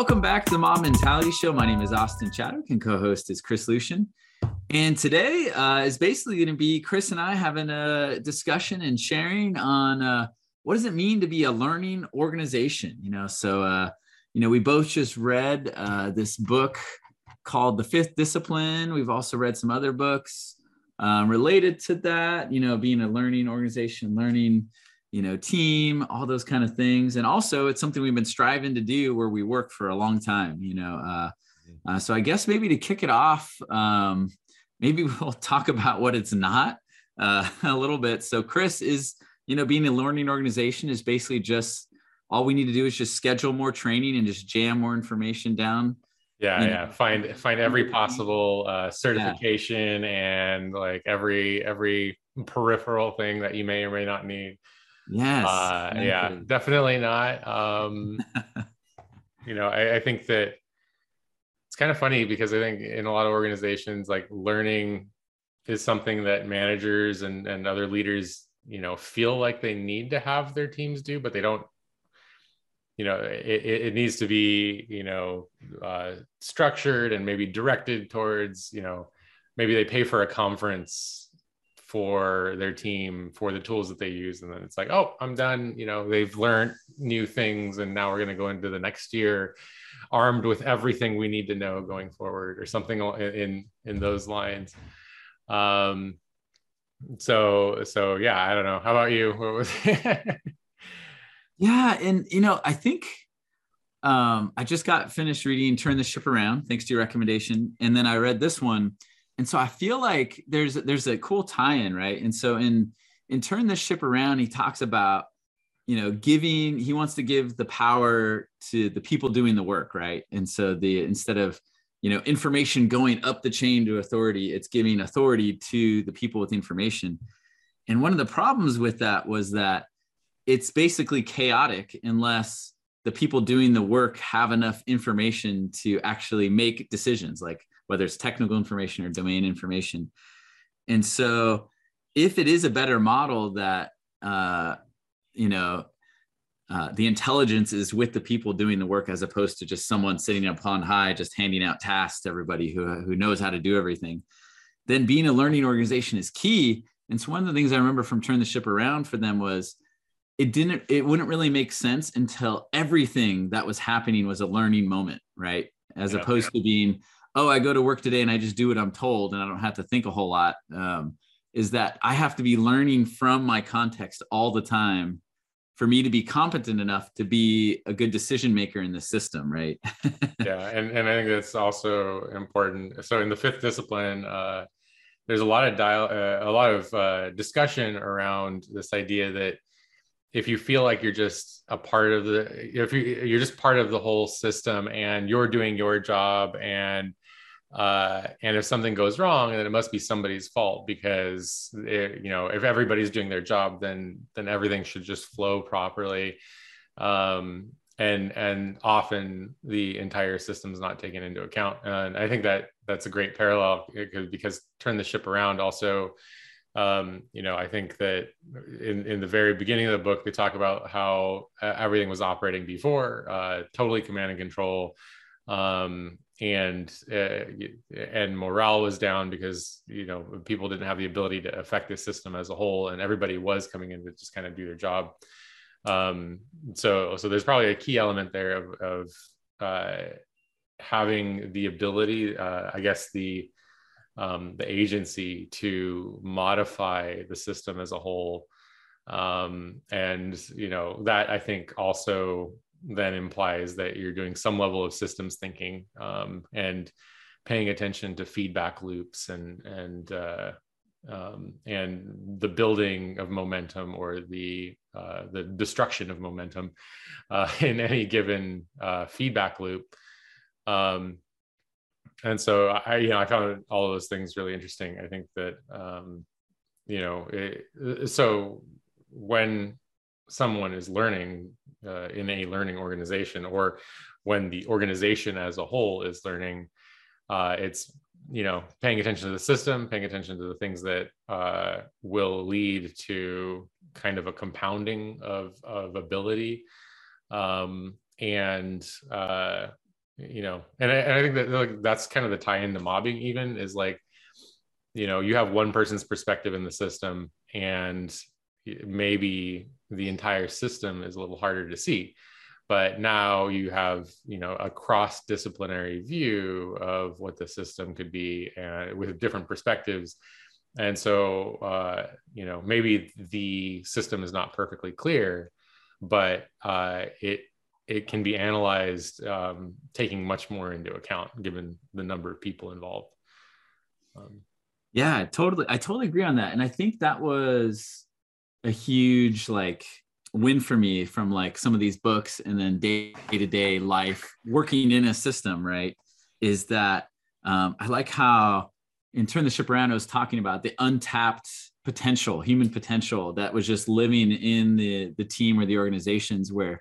Welcome back to the Mob Mentality Show. My name is Austin Chadwick and co-host is Chris Lucian. And today uh, is basically going to be Chris and I having a discussion and sharing on uh, what does it mean to be a learning organization. You know, so uh, you know we both just read uh, this book called The Fifth Discipline. We've also read some other books um, related to that. You know, being a learning organization, learning you know, team, all those kind of things. And also, it's something we've been striving to do where we work for a long time, you know. Uh, uh, so I guess maybe to kick it off, um, maybe we'll talk about what it's not uh, a little bit. So Chris is, you know, being a learning organization is basically just all we need to do is just schedule more training and just jam more information down. Yeah, yeah. Know. Find find every possible uh, certification yeah. and like every every peripheral thing that you may or may not need. Yes. Uh, yeah, definitely not. Um, you know, I, I think that it's kind of funny because I think in a lot of organizations, like learning is something that managers and, and other leaders, you know, feel like they need to have their teams do, but they don't you know it, it needs to be you know uh, structured and maybe directed towards you know maybe they pay for a conference for their team for the tools that they use and then it's like oh i'm done you know? They've learned new things and now we're going to go into the next year armed with everything we need to know going forward or something in in those lines. Um so so yeah i don't know. How about you? What was yeah and you know i think um i just got finished reading turn the ship around thanks to your recommendation and then i read this one and so I feel like there's there's a cool tie-in, right? And so in in turn the ship around, he talks about you know giving he wants to give the power to the people doing the work, right? And so the instead of you know information going up the chain to authority, it's giving authority to the people with information. And one of the problems with that was that it's basically chaotic unless the people doing the work have enough information to actually make decisions like whether it's technical information or domain information. And so, if it is a better model that, uh, you know, uh, the intelligence is with the people doing the work as opposed to just someone sitting up on high, just handing out tasks to everybody who, who knows how to do everything, then being a learning organization is key. And so, one of the things I remember from Turn the Ship Around for them was it didn't, it wouldn't really make sense until everything that was happening was a learning moment, right? As yeah, opposed yeah. to being, oh, I go to work today and I just do what I'm told and I don't have to think a whole lot. Um, is that I have to be learning from my context all the time for me to be competent enough to be a good decision maker in the system, right? yeah, and, and I think that's also important. So in the fifth discipline, uh, there's a lot of dial, uh, a lot of uh, discussion around this idea that if you feel like you're just a part of the, if you, you're just part of the whole system and you're doing your job and uh, and if something goes wrong then it must be somebody's fault because it, you know if everybody's doing their job then then everything should just flow properly. Um, and and often the entire system is not taken into account. And i think that that's a great parallel because, because turn the ship around also um, you know i think that in, in the very beginning of the book they talk about how uh, everything was operating before uh, totally command and control. Um, and uh, and morale was down because you know people didn't have the ability to affect the system as a whole, and everybody was coming in to just kind of do their job. Um, so so there's probably a key element there of, of uh, having the ability, uh, I guess the um, the agency to modify the system as a whole. Um, and you know that I think also then implies that you're doing some level of systems thinking um, and paying attention to feedback loops and and uh, um, and the building of momentum or the uh, the destruction of momentum uh, in any given uh, feedback loop. Um, and so I, you know, I found all of those things really interesting. I think that, um, you know, it, so when someone is learning uh, in a learning organization or when the organization as a whole is learning uh, it's you know paying attention to the system paying attention to the things that uh, will lead to kind of a compounding of, of ability um, and uh, you know, and I, and I think that like that's kind of the tie into mobbing. Even is like, you know, you have one person's perspective in the system, and maybe the entire system is a little harder to see. But now you have you know a cross disciplinary view of what the system could be and with different perspectives. And so uh, you know maybe the system is not perfectly clear but uh, it it can be analyzed um, taking much more into account given the number of people involved. Um, yeah totally i totally agree on that. And i think that was a huge like win for me from like some of these books and then day to day life working in a system, right? Is that um, I like how in Turn the Ship Around, I was talking about the untapped potential, human potential that was just living in the, the team or the organizations where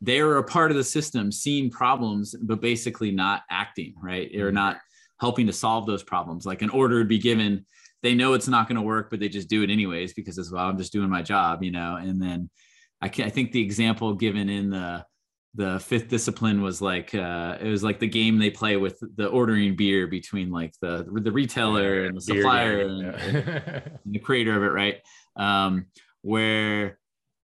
they were a part of the system, seeing problems, but basically not acting, right? Or mm-hmm. not helping to solve those problems. Like an order would be given, they know it's not going to work, but they just do it anyways because as well, I'm just doing my job, you know, and then I, can, I think the example given in the the fifth discipline was like uh, it was like the game they play with the ordering beer between like the the retailer and the supplier and, yeah. and, the creator of it, right? Um, where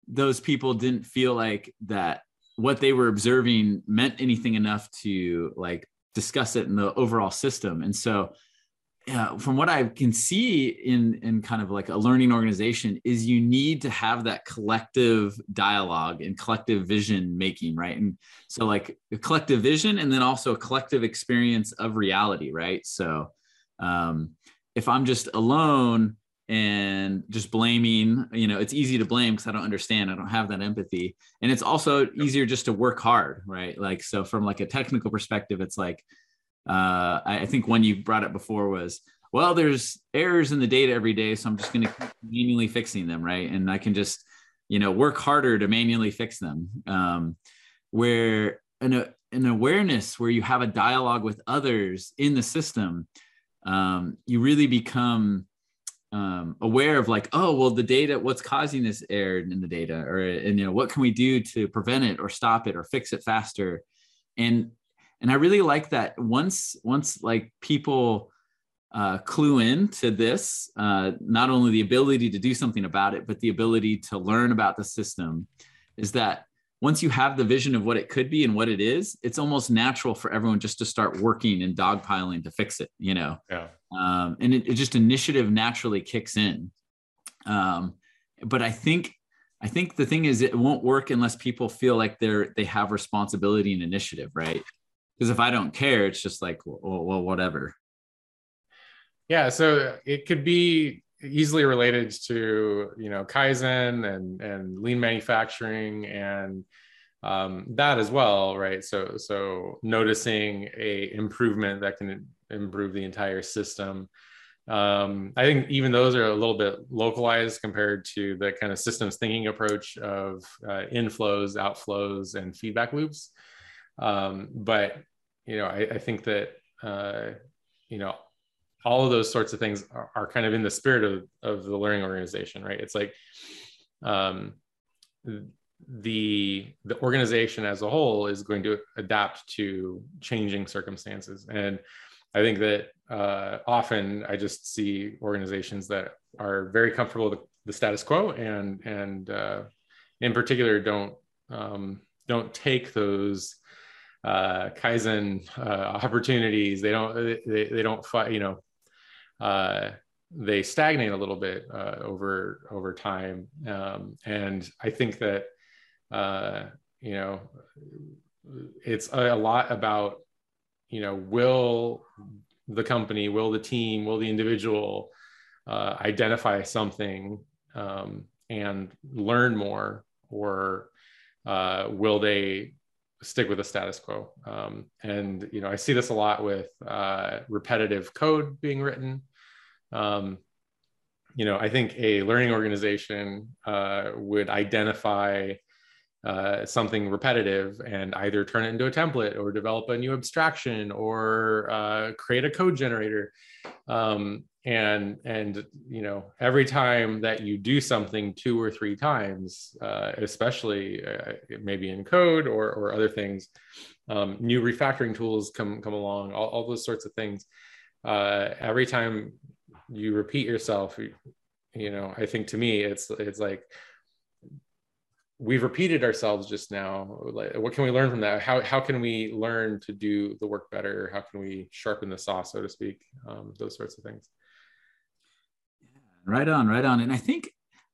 those people didn't feel like that what they were observing meant anything enough to like discuss it in the overall system, and so uh, from what I can see in in kind of like a learning organization is you need to have that collective dialogue and collective vision making, right? And so like a collective vision and then also a collective experience of reality, right? So um, if I'm just alone and just blaming, you know, it's easy to blame because I don't understand, I don't have that empathy, and it's also easier just to work hard, right? Like so from like a technical perspective, it's like uh, I think one you brought up before was, well, there's errors in the data every day, so I'm just going to manually fixing them, right? And I can just, you know, work harder to manually fix them. Um, where an, an awareness where you have a dialogue with others in the system, um, you really become um, aware of like, oh, well, the data, what's causing this error in the data, or and you know, what can we do to prevent it or stop it or fix it faster? And and i really like that once once like people uh, clue in to this uh, not only the ability to do something about it but the ability to learn about the system is that once you have the vision of what it could be and what it is it's almost natural for everyone just to start working and dogpiling to fix it you know? Yeah. Um, and it, it, just initiative naturally kicks in. Um, but i think i think the thing is it won't work unless people feel like they're they have responsibility and initiative right because if I don't care, it's just like, well, well, whatever. Yeah. So it could be easily related to, you know, Kaizen and, and lean manufacturing and um, that as well. Right. So, so noticing a improvement that can improve the entire system. Um, I think even those are a little bit localized compared to the kind of systems thinking approach of uh, inflows, outflows, and feedback loops. Um, but you know, I, I think that uh, you know all of those sorts of things are, are, kind of in the spirit of, of the learning organization, right? It's like um, the the organization as a whole is going to adapt to changing circumstances, and I think that uh, often I just see organizations that are very comfortable with the status quo and and uh, in particular don't um, don't take those uh, kaizen uh, opportunities. They don't they, they don't fight. You know, uh, they stagnate a little bit uh, over over time. Um, and I think that uh, you know it's a, a lot about you know will the company, will the team, will the individual uh, identify something um, and learn more, or uh, will they stick with the status quo. Um, and you know, I see this a lot with uh, repetitive code being written. Um, you know, I think a learning organization uh, would identify uh, something repetitive and either turn it into a template or develop a new abstraction or uh, create a code generator. Um, and and you know every time that you do something two or three times uh, especially uh, maybe in code or, or other things um, new refactoring tools come come along all, all those sorts of things. Uh, every time you repeat yourself you, know i think to me it's it's like we've repeated ourselves just now. Like what can we learn from that? How, how can we learn to do the work better? How can we sharpen the saw so to speak? Um, those sorts of things right on right on. And i think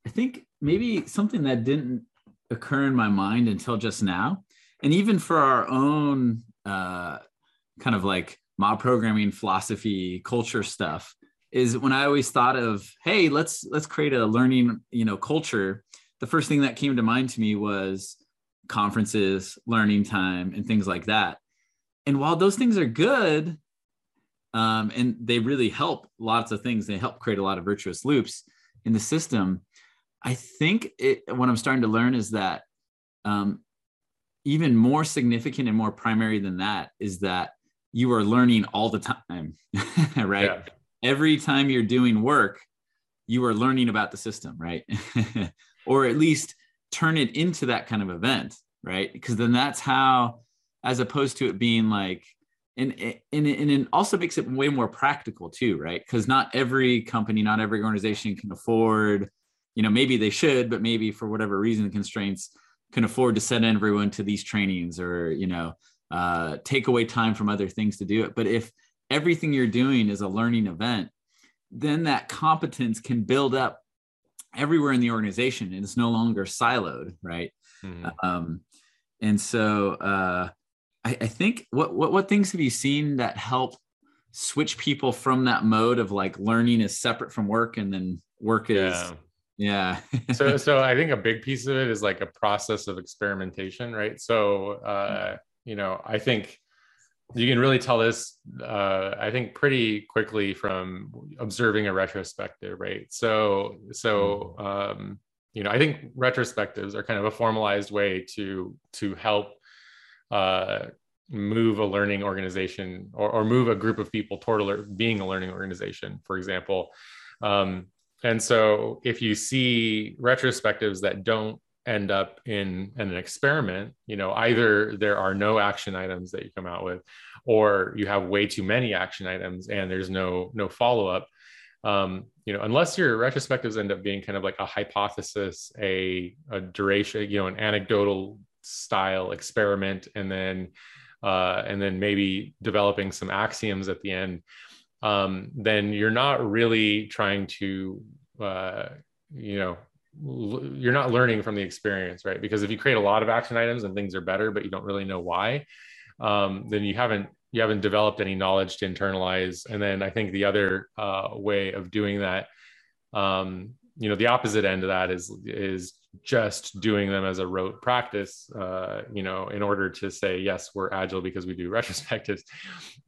i think maybe something that didn't occur in my mind until just now and even for our own uh, kind of like mob programming philosophy culture stuff is when i always thought of hey let's let's create a learning you know culture the first thing that came to mind to me was conferences learning time and things like that. And while those things are good um, and they really help lots of things. They help create a lot of virtuous loops in the system. I think it, what I'm starting to learn is that um, even more significant and more primary than that is that you are learning all the time, right? Yeah. Every time you're doing work, you are learning about the system, right? or at least turn it into that kind of event, right? Because then that's how, as opposed to it being like, and and, and it also makes it way more practical too right? Because not every company not every organization can afford you know maybe they should but maybe for whatever reason constraints can afford to send everyone to these trainings or you know uh, take away time from other things to do it. But if everything you're doing is a learning event then that competence can build up everywhere in the organization and it's no longer siloed right? Mm-hmm. um, and so uh, I, I think what, what what things have you seen that help switch people from that mode of like learning is separate from work and then work is yeah, yeah. so so i think a big piece of it is like a process of experimentation right so uh you know i think you can really tell this uh i think pretty quickly from observing a retrospective right so so mm-hmm. um you know i think retrospectives are kind of a formalized way to to help uh, move a learning organization or, or move a group of people toward a, being a learning organization, for example. Um, and so if you see retrospectives that don't end up in, in, an experiment, you know, either there are no action items that you come out with, or you have way too many action items and there's no no follow-up. Um, you know, unless your retrospectives end up being kind of like a hypothesis, a, a duration, you know, an anecdotal style experiment and then uh, and then maybe developing some axioms at the end um, then you're not really trying to uh, you know you're not learning from the experience right? Because if you create a lot of action items and things are better but you don't really know why um, then you haven't you haven't developed any knowledge to internalize. And then i think the other uh, way of doing that um, you know the opposite end of that is is just doing them as a rote practice uh, you know in order to say yes we're agile because we do retrospectives.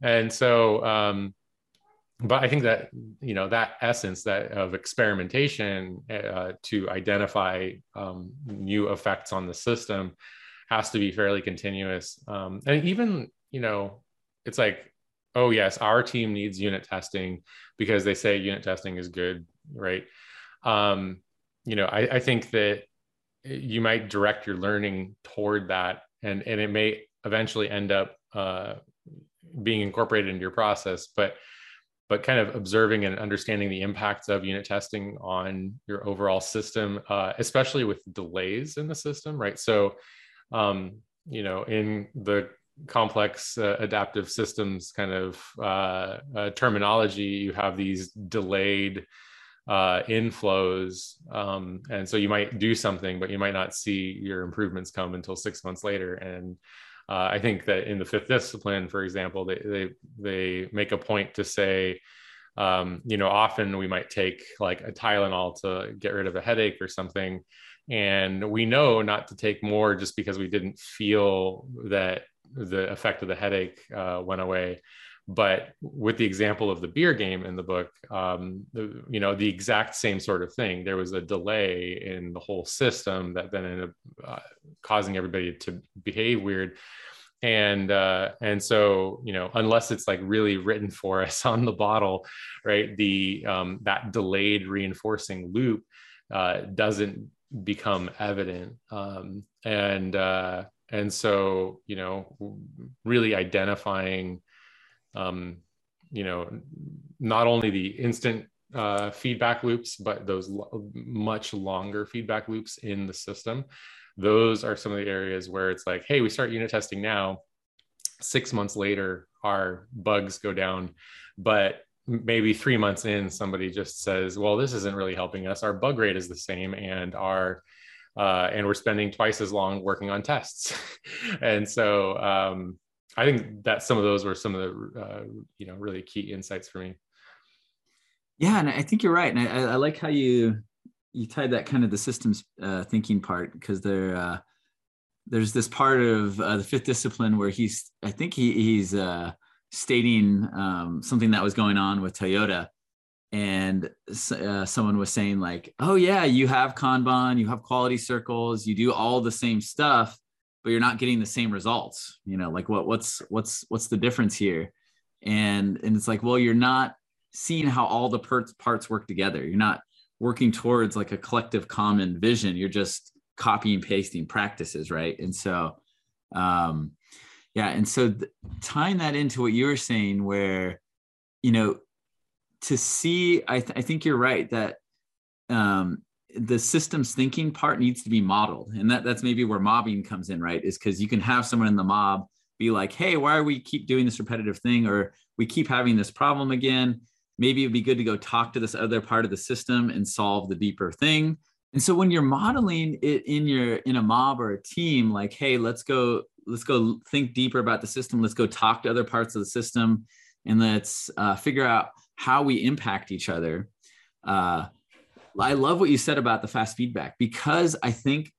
And so um, but i think that you know that essence that of experimentation uh, to identify um, new effects on the system has to be fairly continuous. Um, and even you know it's like oh yes our team needs unit testing because they say unit testing is good right um, you know, I, I think that you might direct your learning toward that, and and it may eventually end up uh, being incorporated into your process, but but kind of observing and understanding the impacts of unit testing on your overall system, uh, especially with delays in the system, right? So, um, you know, in the complex uh, adaptive systems kind of uh, uh, terminology, you have these delayed uh, inflows. Um, and so you might do something, but you might not see your improvements come until six months later. And uh, I think that in the fifth discipline, for example, they they they make a point to say, um, you know, often we might take like a Tylenol to get rid of a headache or something, and we know not to take more just because we didn't feel that the effect of the headache uh, went away but with the example of the beer game in the book um, the, you know the exact same sort of thing. There was a delay in the whole system that then ended up uh, causing everybody to behave weird. And uh, and so you know unless it's like really written for us on the bottle right the um, that delayed reinforcing loop uh, doesn't become evident. Um, and uh, and so you know really identifying um, you know not only the instant uh, feedback loops but those lo- much longer feedback loops in the system. Those are some of the areas where it's like hey we start unit testing now. Six months later our bugs go down. But maybe three months in somebody just says well this isn't really helping us. Our bug rate is the same and our uh, and we're spending twice as long working on tests. And so um, i think that some of those were some of the uh, you know really key insights for me. Yeah and i think you're right and i, I like how you you tied that kind of the systems uh, thinking part because there uh, there's this part of uh, the fifth discipline where he's I think he, he's uh, stating um, something that was going on with Toyota, and uh, someone was saying like, "Oh yeah, you have Kanban, you have quality circles, you do all the same stuff, but you're not getting the same results. You know, like what what's what's what's the difference here?" And and it's like, well, you're not seeing how all the parts parts work together. You're not working towards like a collective common vision you're just copying pasting practices right and so um yeah and so th- tying that into what you were saying where you know to see i, th- I think you're right that um the systems thinking part needs to be modeled. And that that's maybe where mobbing comes in right? Is because you can have someone in the mob be like hey why are we keep doing this repetitive thing? Or we keep having this problem again. Maybe it'd be good to go talk to this other part of the system and solve the deeper thing. And so when you're modeling it in your in a mob or a team like hey let's go let's go think deeper about the system. Let's go talk to other parts of the system and let's uh, figure out how we impact each other uh, i love what you said about the fast feedback because i think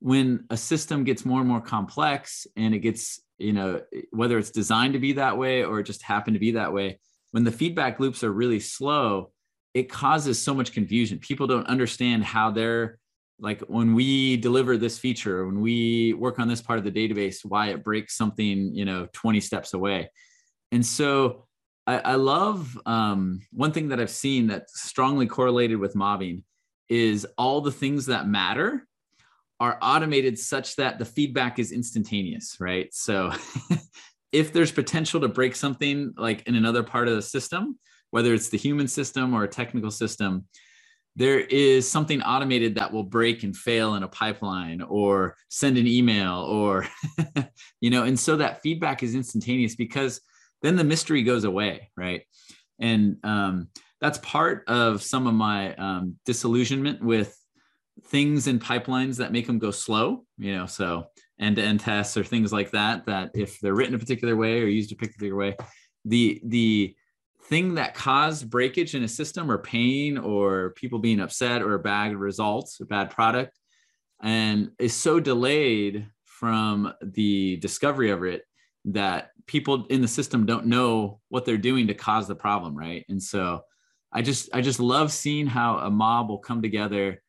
when a system gets more and more complex and it gets you know whether it's designed to be that way or it just happened to be that way when the feedback loops are really slow, it causes so much confusion. People don't understand how they're like when we deliver this feature, when we work on this part of the database, why it breaks something, you know, 20 steps away. And so I, I love um, one thing that I've seen that's strongly correlated with mobbing is all the things that matter are automated such that the feedback is instantaneous, right? So if there's potential to break something like in another part of the system, whether it's the human system or a technical system, there is something automated that will break and fail in a pipeline or send an email or, you know, and so that feedback is instantaneous because then the mystery goes away, right? And um, that's part of some of my um, disillusionment with things in pipelines that make them go slow, you know, so end-to-end tests or things like that that if they're written a particular way or used a particular way the the thing that caused breakage in a system or pain or people being upset or bad results a bad product and is so delayed from the discovery of it that people in the system don't know what they're doing to cause the problem right and so i just i just love seeing how a mob will come together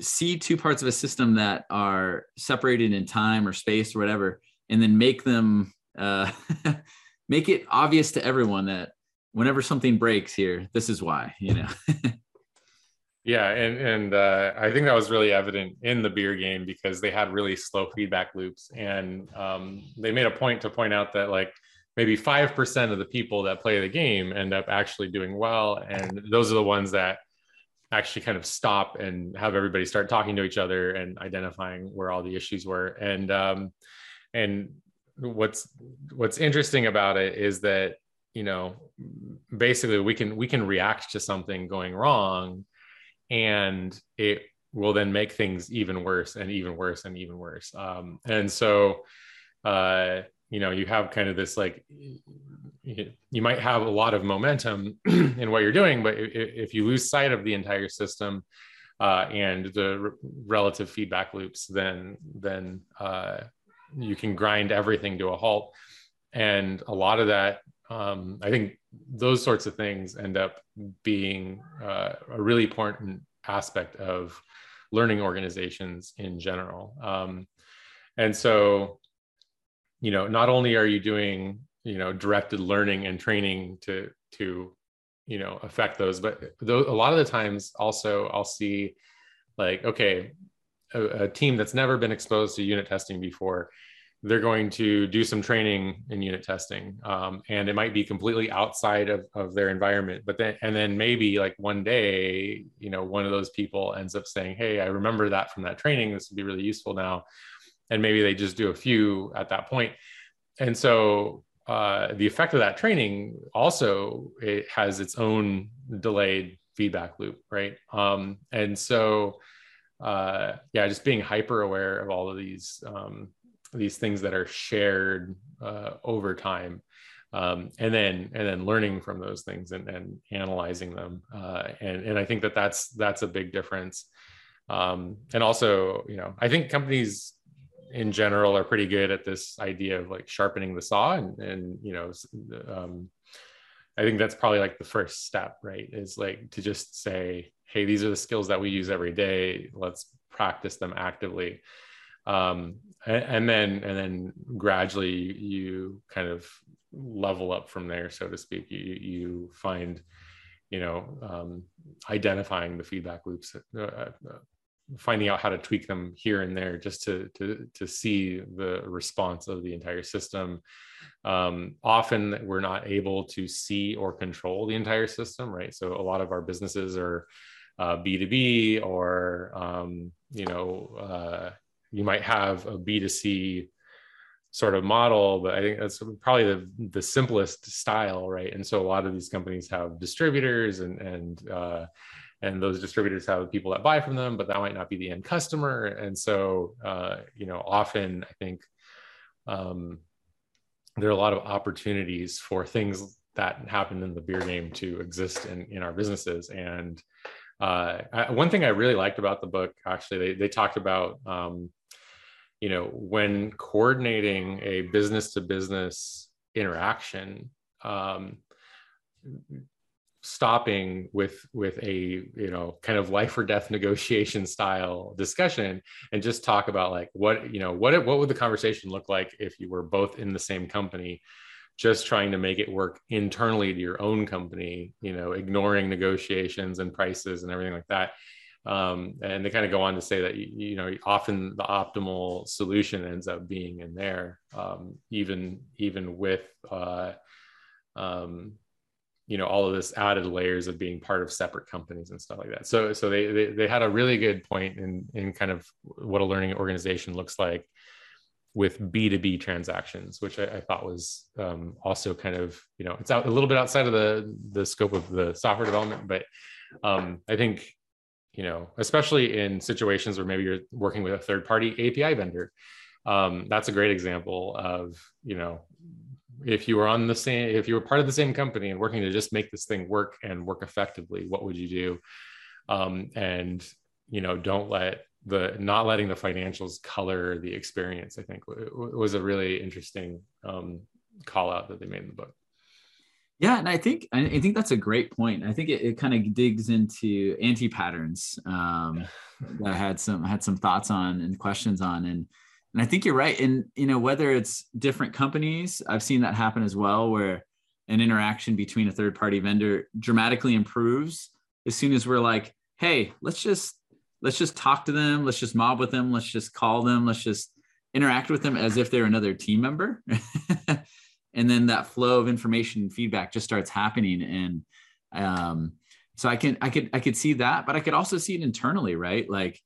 see two parts of a system that are separated in time or space or whatever, and then make them uh, make it obvious to everyone that whenever something breaks here, this is why. You know. yeah, and and uh, I think that was really evident in the beer game because they had really slow feedback loops, and um, they made a point to point out that like maybe 5% of the people that play the game end up actually doing well and those are the ones that actually kind of stop and have everybody start talking to each other and identifying where all the issues were. And um, and what's what's interesting about it is that you know basically we can we can react to something going wrong and it will then make things even worse and even worse and even worse. Um, and so uh, you know you have kind of this like you might have a lot of momentum in what you're doing but if you lose sight of the entire system uh, and the relative feedback loops then then uh, you can grind everything to a halt. And a lot of that um, i think those sorts of things end up being uh, a really important aspect of learning organizations in general. Um, and so you know not only are you doing you know directed learning and training to to you know affect those but though a lot of the times also i'll see like okay a, a, team that's never been exposed to unit testing before they're going to do some training in unit testing um, and it might be completely outside of, of their environment but then and then maybe like one day you know one of those people ends up saying hey i remember that from that training. This would be really useful now. And maybe they just do a few at that point. And so uh, the effect of that training also it has its own delayed feedback loop right? Um, and so uh, yeah just being hyper aware of all of these um, these things that are shared uh, over time. Um, and then and then learning from those things and, and analyzing them uh, and and I think that that's that's a big difference. Um, and also you know I think companies in general are pretty good at this idea of like sharpening the saw and and you know um, I think that's probably like the first step right is like to just say hey these are the skills that we use every day. Let's practice them actively um, and, then and then gradually you kind of level up from there so to speak. You you find you know um, identifying the feedback loops uh, uh, finding out how to tweak them here and there just to to to see the response of the entire system. Um, often we're not able to see or control the entire system right? So a lot of our businesses are uh, b2b or um, you know uh, you might have a b2c sort of model but i think that's probably the, the simplest style right? And so a lot of these companies have distributors and and uh, and those distributors have people that buy from them but that might not be the end customer. And so uh, you know often i think um, there are a lot of opportunities for things that happen in the beer game to exist in, in our businesses. And uh, I, one thing i really liked about the book actually they, they talked about um, you know when coordinating a business to business interaction um, stopping with with a you know kind of life or death negotiation style discussion and just talk about like what you know what what would the conversation look like if you were both in the same company? Just trying to make it work internally to your own company you know ignoring negotiations and prices and everything like that um, and they kind of go on to say that you, know often the optimal solution ends up being in there um, even even with uh, um, you know all of this added layers of being part of separate companies and stuff like that. So so they they, they had a really good point in in kind of what a learning organization looks like with b2b transactions which i, I thought was um, also kind of you know it's out a little bit outside of the the scope of the software development but um, i think you know especially in situations where maybe you're working with a third party api vendor. Um, that's a great example of you know if you were on the same if you were part of the same company and working to just make this thing work and work effectively what would you do? Um, and you know don't let the not letting the financials color the experience i think was a really interesting um, call out that they made in the book yeah and i think i think that's a great point. I think it, it kind of digs into anti patterns um, that i had some had some thoughts on and questions on and and I think you're right. And you know, whether it's different companies, I've seen that happen as well, where an interaction between a third party vendor dramatically improves as soon as we're like, hey, let's just let's just talk to them, let's just mob with them, let's just call them, let's just interact with them as if they're another team member. and then that flow of information and feedback just starts happening. And um, so I can I could I could see that, but I could also see it internally, right? Like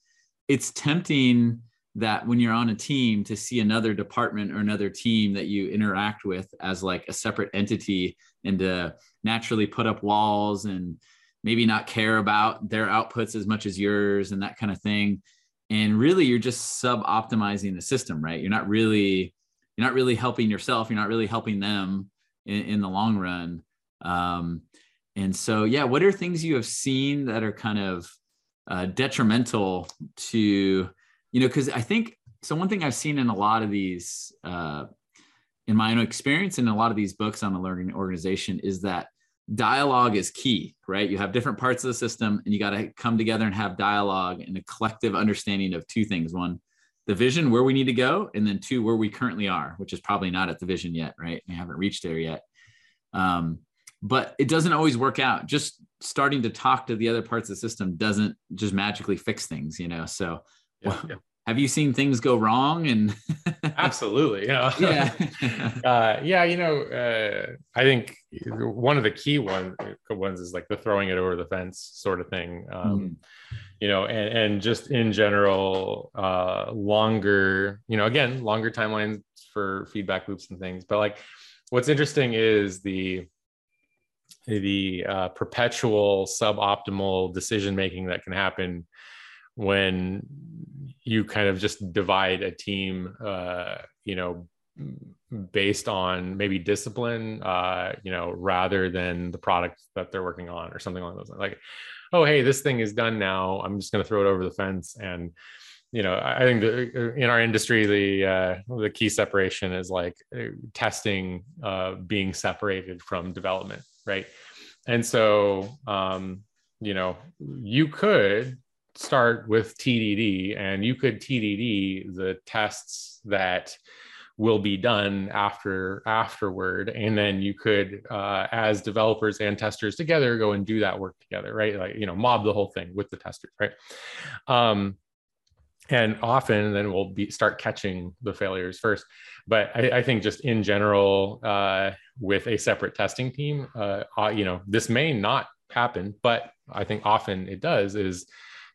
it's tempting that when you're on a team to see another department or another team that you interact with as like a separate entity and to naturally put up walls and maybe not care about their outputs as much as yours and that kind of thing and really you're just sub optimizing the system right you're not really you're not really helping yourself you're not really helping them in, in the long run um, and so yeah what are things you have seen that are kind of uh, detrimental to you know, because I think so. One thing I've seen in a lot of these, uh, in my own experience, in a lot of these books on the learning organization, is that dialogue is key, right? You have different parts of the system, and you got to come together and have dialogue and a collective understanding of two things: one, the vision where we need to go, and then two where we currently are, which is probably not at the vision yet, right? We haven't reached there yet. Um, but it doesn't always work out. Just starting to talk to the other parts of the system doesn't just magically fix things, you know. So, yeah, yeah. have you seen things go wrong? And absolutely, you know? yeah, uh, yeah. You know, uh, I think one of the key one, ones is like the throwing it over the fence sort of thing. Um, mm. You know, and, and just in general, uh, longer. You know, again, longer timelines for feedback loops and things. But like, what's interesting is the the uh, perpetual suboptimal decision making that can happen when you kind of just divide a team uh, you know based on maybe discipline uh, you know rather than the product that they're working on or something along those lines like oh hey this thing is done now i'm just going to throw it over the fence and you know i think the, in our industry the uh, the key separation is like uh, testing uh, being separated from development right? And so, um, you know, you could start with TDD and you could TDD the tests that will be done after afterward. And then you could uh, as developers and testers together go and do that work together right? Like you know mob the whole thing with the testers right? Um, and often then we'll be start catching the failures first. But I, I think just in general, uh, with a separate testing team, uh, uh, you know, this may not happen, but I think often it does is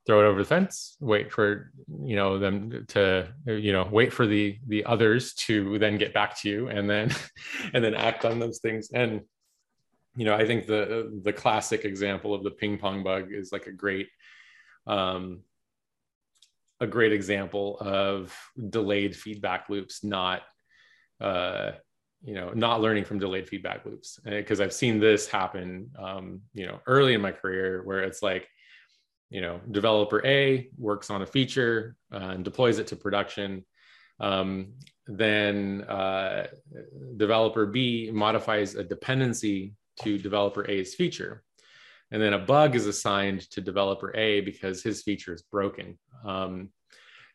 throw it over the fence, wait for, you know, them to, you know, wait for the, the others to then get back to you and then, and then act on those things. And, you know, I think the, the classic example of the ping pong bug is like a great, um, a great example of delayed feedback loops not uh, you know, not learning from delayed feedback loops. Because I've seen this happen, um, you know, early in my career where it's like, you know, developer A works on a feature uh, and deploys it to production. Um, then uh, developer B modifies a dependency to developer A's feature. And then a bug is assigned to developer A because his feature is broken. Um,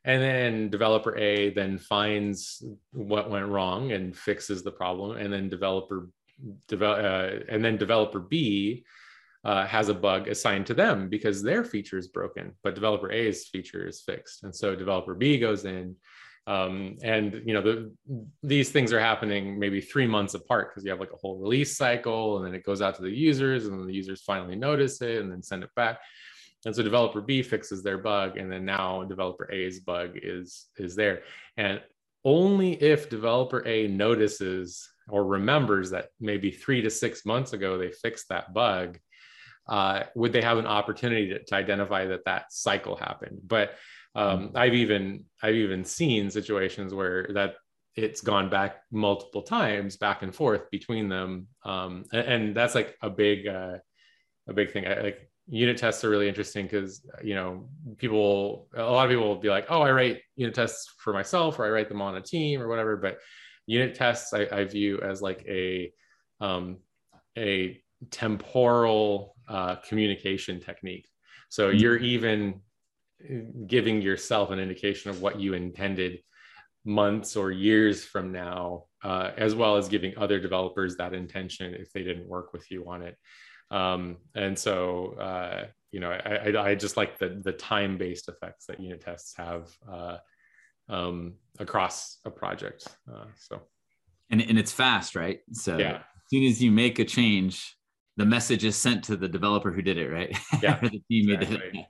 and then developer a then finds what went wrong and fixes the problem and then developer develop uh, and then developer b uh, has a bug assigned to them because their feature is broken but developer a's feature is fixed. And so developer b goes in um, and you know the, these things are happening maybe three months apart because you have like a whole release cycle and then it goes out to the users and then the users finally notice it and then send it back. And so developer b fixes their bug and then now developer a's bug is is there. And only if developer a notices or remembers that maybe three to six months ago they fixed that bug uh, would they have an opportunity to, to, identify that that cycle happened but um, mm-hmm. i've even i've even seen situations where that it's gone back multiple times back and forth between them um, and, and, that's like a big uh, a big thing I, like unit tests are really interesting because you know people a lot of people will be like oh i write unit tests for myself or i write them on a team or whatever but unit tests i, I view as like a um, a temporal uh, communication technique so mm-hmm. you're even giving yourself an indication of what you intended months or years from now uh, as well as giving other developers that intention if they didn't work with you on it um, and so, uh, you know, I, I, I, just like the, the time-based effects that unit tests have uh, um, across a project. Uh, so, and, and it's fast, right? So yeah. as soon as you make a change, the message is sent to the developer who did it, right? Yeah. the team exactly. did it.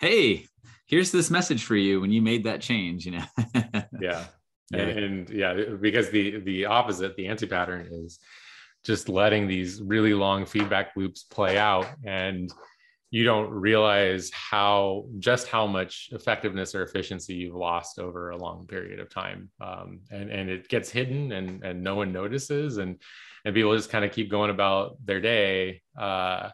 Hey, here's this message for you when you made that change, you know? yeah. yeah. And, and yeah, because the, the opposite, the anti-pattern is, just letting these really long feedback loops play out and you don't realize how just how much effectiveness or efficiency you've lost over a long period of time. Um, and and it gets hidden and and no one notices and and people just kind of keep going about their day uh,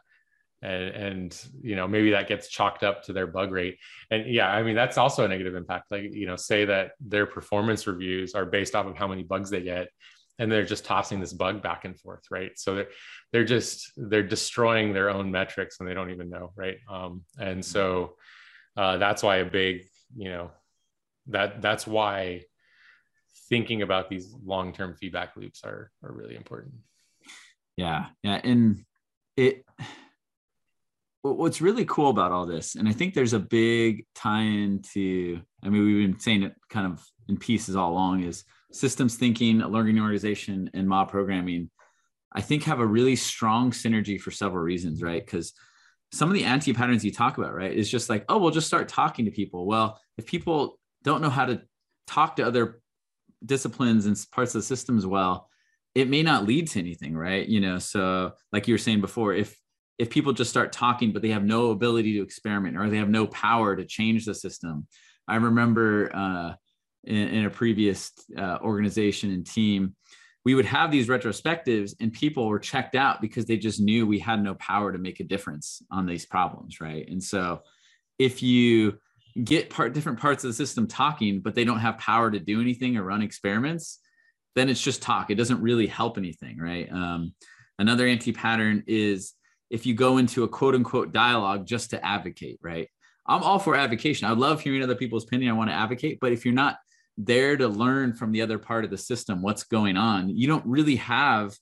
and and you know maybe that gets chalked up to their bug rate. And yeah i mean that's also a negative impact. Like you know say that their performance reviews are based off of how many bugs they get and they're just tossing this bug back and forth right? So they're just they're destroying their own metrics and they don't even know right? Um, and so uh, that's why a big you know that that's why thinking about these long-term feedback loops are are really important. Yeah yeah and it what's really cool about all this and i think there's a big tie-in to i mean we've been saying it kind of in pieces all along is systems thinking learning organization and mob programming i think have a really strong synergy for several reasons right? Because some of the anti patterns you talk about right is just like oh we'll just start talking to people. Well if people don't know how to talk to other disciplines and parts of the system as well it may not lead to anything right? You know so like you were saying before if if people just start talking but they have no ability to experiment or they have no power to change the system. I remember uh, in, in, a previous uh, organization and team we would have these retrospectives and people were checked out because they just knew we had no power to make a difference on these problems right? And so if you get part different parts of the system talking but they don't have power to do anything or run experiments then it's just talk. It doesn't really help anything right? Um, another anti-pattern is if you go into a quote unquote dialogue just to advocate right? I'm all for advocation. I love hearing other people's opinion. I want to advocate. But if you're not there to learn from the other part of the system what's going on. You don't really have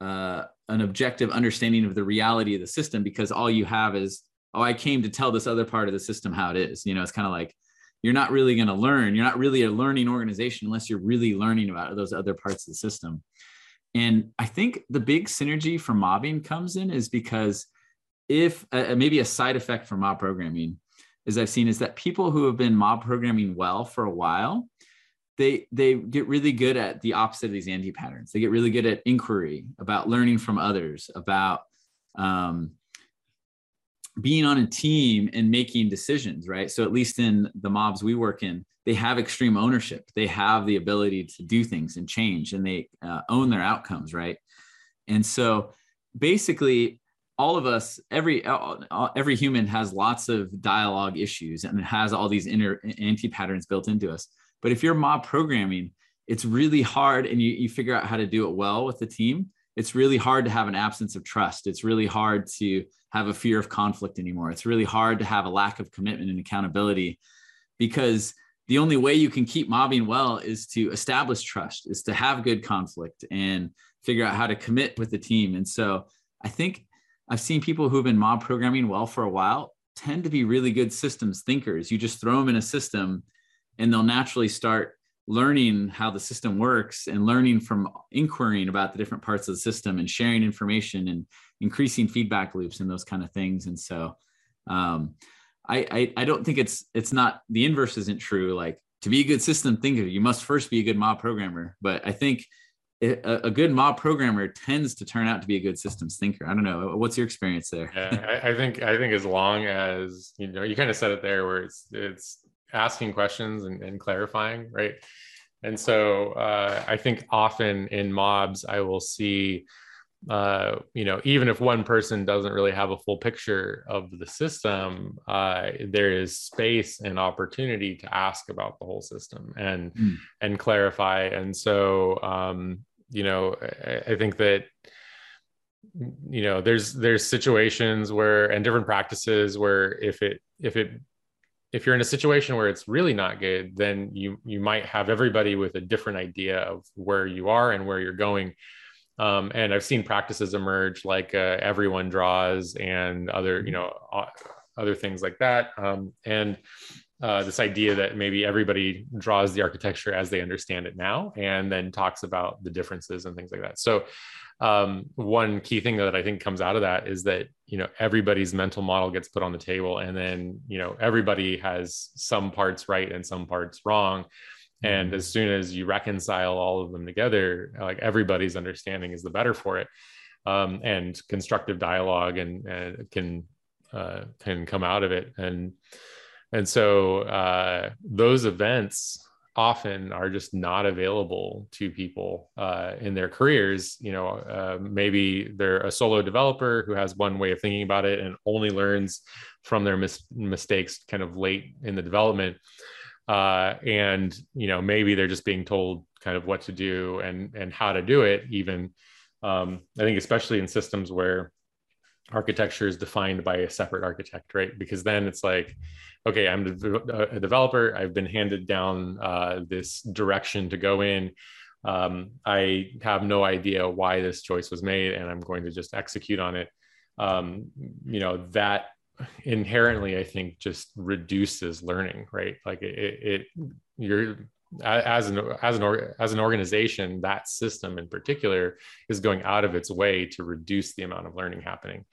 uh, an objective understanding of the reality of the system because all you have is oh i came to tell this other part of the system how it is. You know it's kind of like you're not really going to learn. You're not really a learning organization unless you're really learning about those other parts of the system. And i think the big synergy for mobbing comes in is because if uh, maybe a side effect for mob programming is i've seen is that people who have been mob programming well for a while they they get really good at the opposite of these anti patterns they get really good at inquiry about learning from others about um, being on a team and making decisions, right? So at least in the mobs we work in, they have extreme ownership. They have the ability to do things and change, and they uh, own their outcomes, right? And so basically, all of us, every uh, uh, every human has lots of dialogue issues and it has all these inner anti patterns built into us. But if you're mob programming, it's really hard, and you you figure out how to do it well with the team. It's really hard to have an absence of trust. It's really hard to have a fear of conflict anymore. It's really hard to have a lack of commitment and accountability because the only way you can keep mobbing well is to establish trust, is to have good conflict and figure out how to commit with the team. And so I think I've seen people who've been mob programming well for a while tend to be really good systems thinkers. You just throw them in a system and they'll naturally start learning how the system works and learning from inquiring about the different parts of the system and sharing information and increasing feedback loops and those kind of things. And so um, I, I, I don't think it's it's not the inverse isn't true. Like to be a good system thinker, you must first be a good mob programmer. But I think a, a, good mob programmer tends to turn out to be a good systems thinker. I don't know. What's your experience there? yeah, I, I think I think as long as you know, you kind of said it there, where it's it's asking questions and, and clarifying, right? And so uh, I think often in mobs, I will see uh, you know, even if one person doesn't really have a full picture of the system, uh, there is space and opportunity to ask about the whole system and mm. and clarify. And so, um, you know, I, I, think that you know, there's there's situations where and different practices where if it if it if you're in a situation where it's really not good, then you you might have everybody with a different idea of where you are and where you're going um, and I've seen practices emerge like uh, everyone draws and other, you know, other things like that. Um, and uh, this idea that maybe everybody draws the architecture as they understand it now and then talks about the differences and things like that. So um, one key thing that I think comes out of that is that you know everybody's mental model gets put on the table, and then you know everybody has some parts right and some parts wrong, and mm-hmm. as soon as you reconcile all of them together like everybody's understanding is the better for it um, and constructive dialogue and, and can uh, can come out of it and and so uh, those events often are just not available to people uh, in their careers you know uh, maybe they're a solo developer who has one way of thinking about it and only learns from their mis- mistakes kind of late in the development. Uh, and you know maybe they're just being told kind of what to do and and how to do it even. Um, i think especially in systems where architecture is defined by a separate architect, right? Because then it's like, okay, I'm a developer. I've been handed down uh, this direction to go in. Um, I have no idea why this choice was made, and I'm going to just execute on it. Um, you know that inherently, I think, just reduces learning, right? Like it, it you're as an as an as an organization, that system in particular is going out of its way to reduce the amount of learning happening.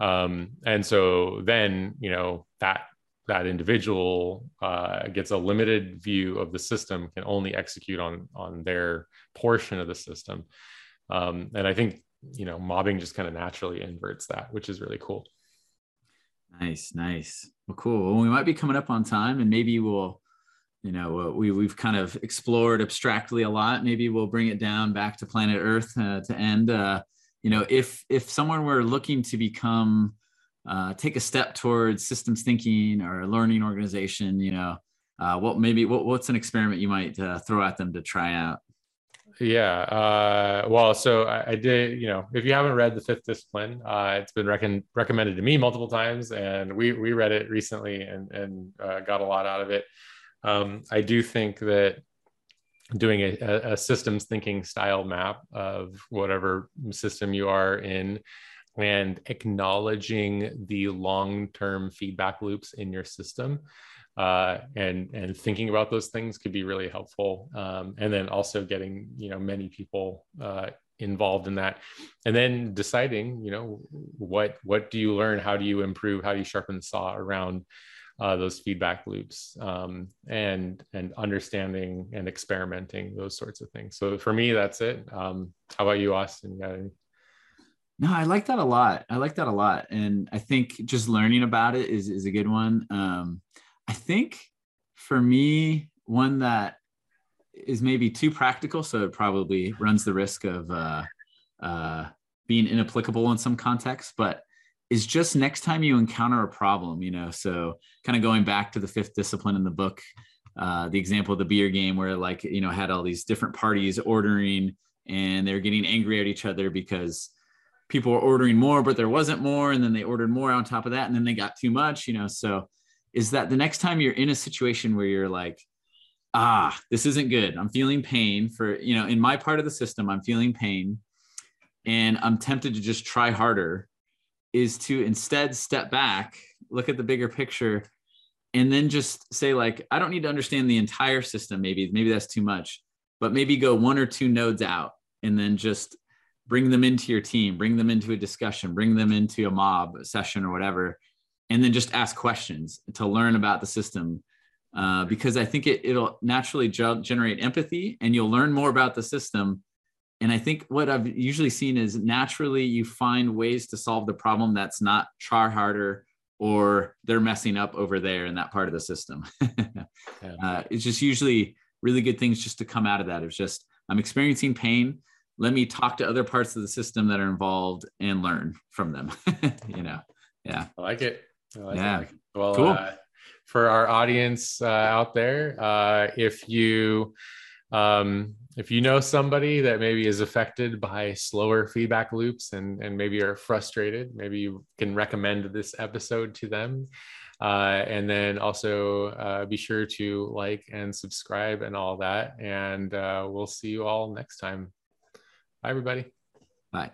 Um, and so then you know that that individual uh, gets a limited view of the system, can only execute on on their portion of the system. Um, and I think you know mobbing just kind of naturally inverts that, which is really cool. Nice, nice. Well, cool. Well, we might be coming up on time, and maybe we'll, you know, we we've kind of explored abstractly a lot. Maybe we'll bring it down back to planet Earth uh, to end. Uh, you know, if if someone were looking to become uh, take a step towards systems thinking or a learning organization, you know, uh, what maybe what, what's an experiment you might uh, throw at them to try out? Yeah. Uh, well, so I, I, did, you know, if you haven't read The Fifth Discipline, uh, it's been recommended to me multiple times and we, we read it recently and, and uh, got a lot out of it. Um, I do think that doing a, a, systems thinking style map of whatever system you are in and acknowledging the long-term feedback loops in your system uh, and and thinking about those things could be really helpful. Um, and then also getting you know many people uh, involved in that. And then deciding you know what what do you learn? How do you improve? How do you sharpen the saw around uh, those feedback loops um, and and understanding and experimenting those sorts of things so for me that's it um, how about you austin you no, I like that a lot. I like that a lot. And I think just learning about it is, is a good one. Um, I think for me, one that is maybe too practical, so it probably runs the risk of uh, uh, being inapplicable in some contexts, but is just next time you encounter a problem, you know, so kind of going back to the fifth discipline in the book, uh, the example of the beer game where like, you know, had all these different parties ordering and they're getting angry at each other because people were ordering more, but there wasn't more. And then they ordered more on top of that. And then they got too much, you know. So is that the next time you're in a situation where you're like, ah, this isn't good. I'm feeling pain for, you know, in my part of the system, I'm feeling pain and I'm tempted to just try harder, is to instead step back, look at the bigger picture, and then just say, like, I don't need to understand the entire system. Maybe, maybe that's too much, but maybe go one or two nodes out and then just bring them into your team, bring them into a discussion, bring them into a mob session or whatever, and then just ask questions to learn about the system. Uh, because I think it, it'll naturally ge- generate empathy and you'll learn more about the system. And I think what I've usually seen is naturally you find ways to solve the problem that's not try harder or they're messing up over there in that part of the system. uh, it's just usually really good things just to come out of that. It's just, I'm experiencing pain let me talk to other parts of the system that are involved and learn from them you know yeah i like it I like yeah it. well cool. Uh, for our audience uh, out there uh, if you um, if you know somebody that maybe is affected by slower feedback loops and and maybe are frustrated maybe you can recommend this episode to them uh, and then also uh, be sure to like and subscribe and all that and uh, we'll see you all next time Bye, everybody. Bye.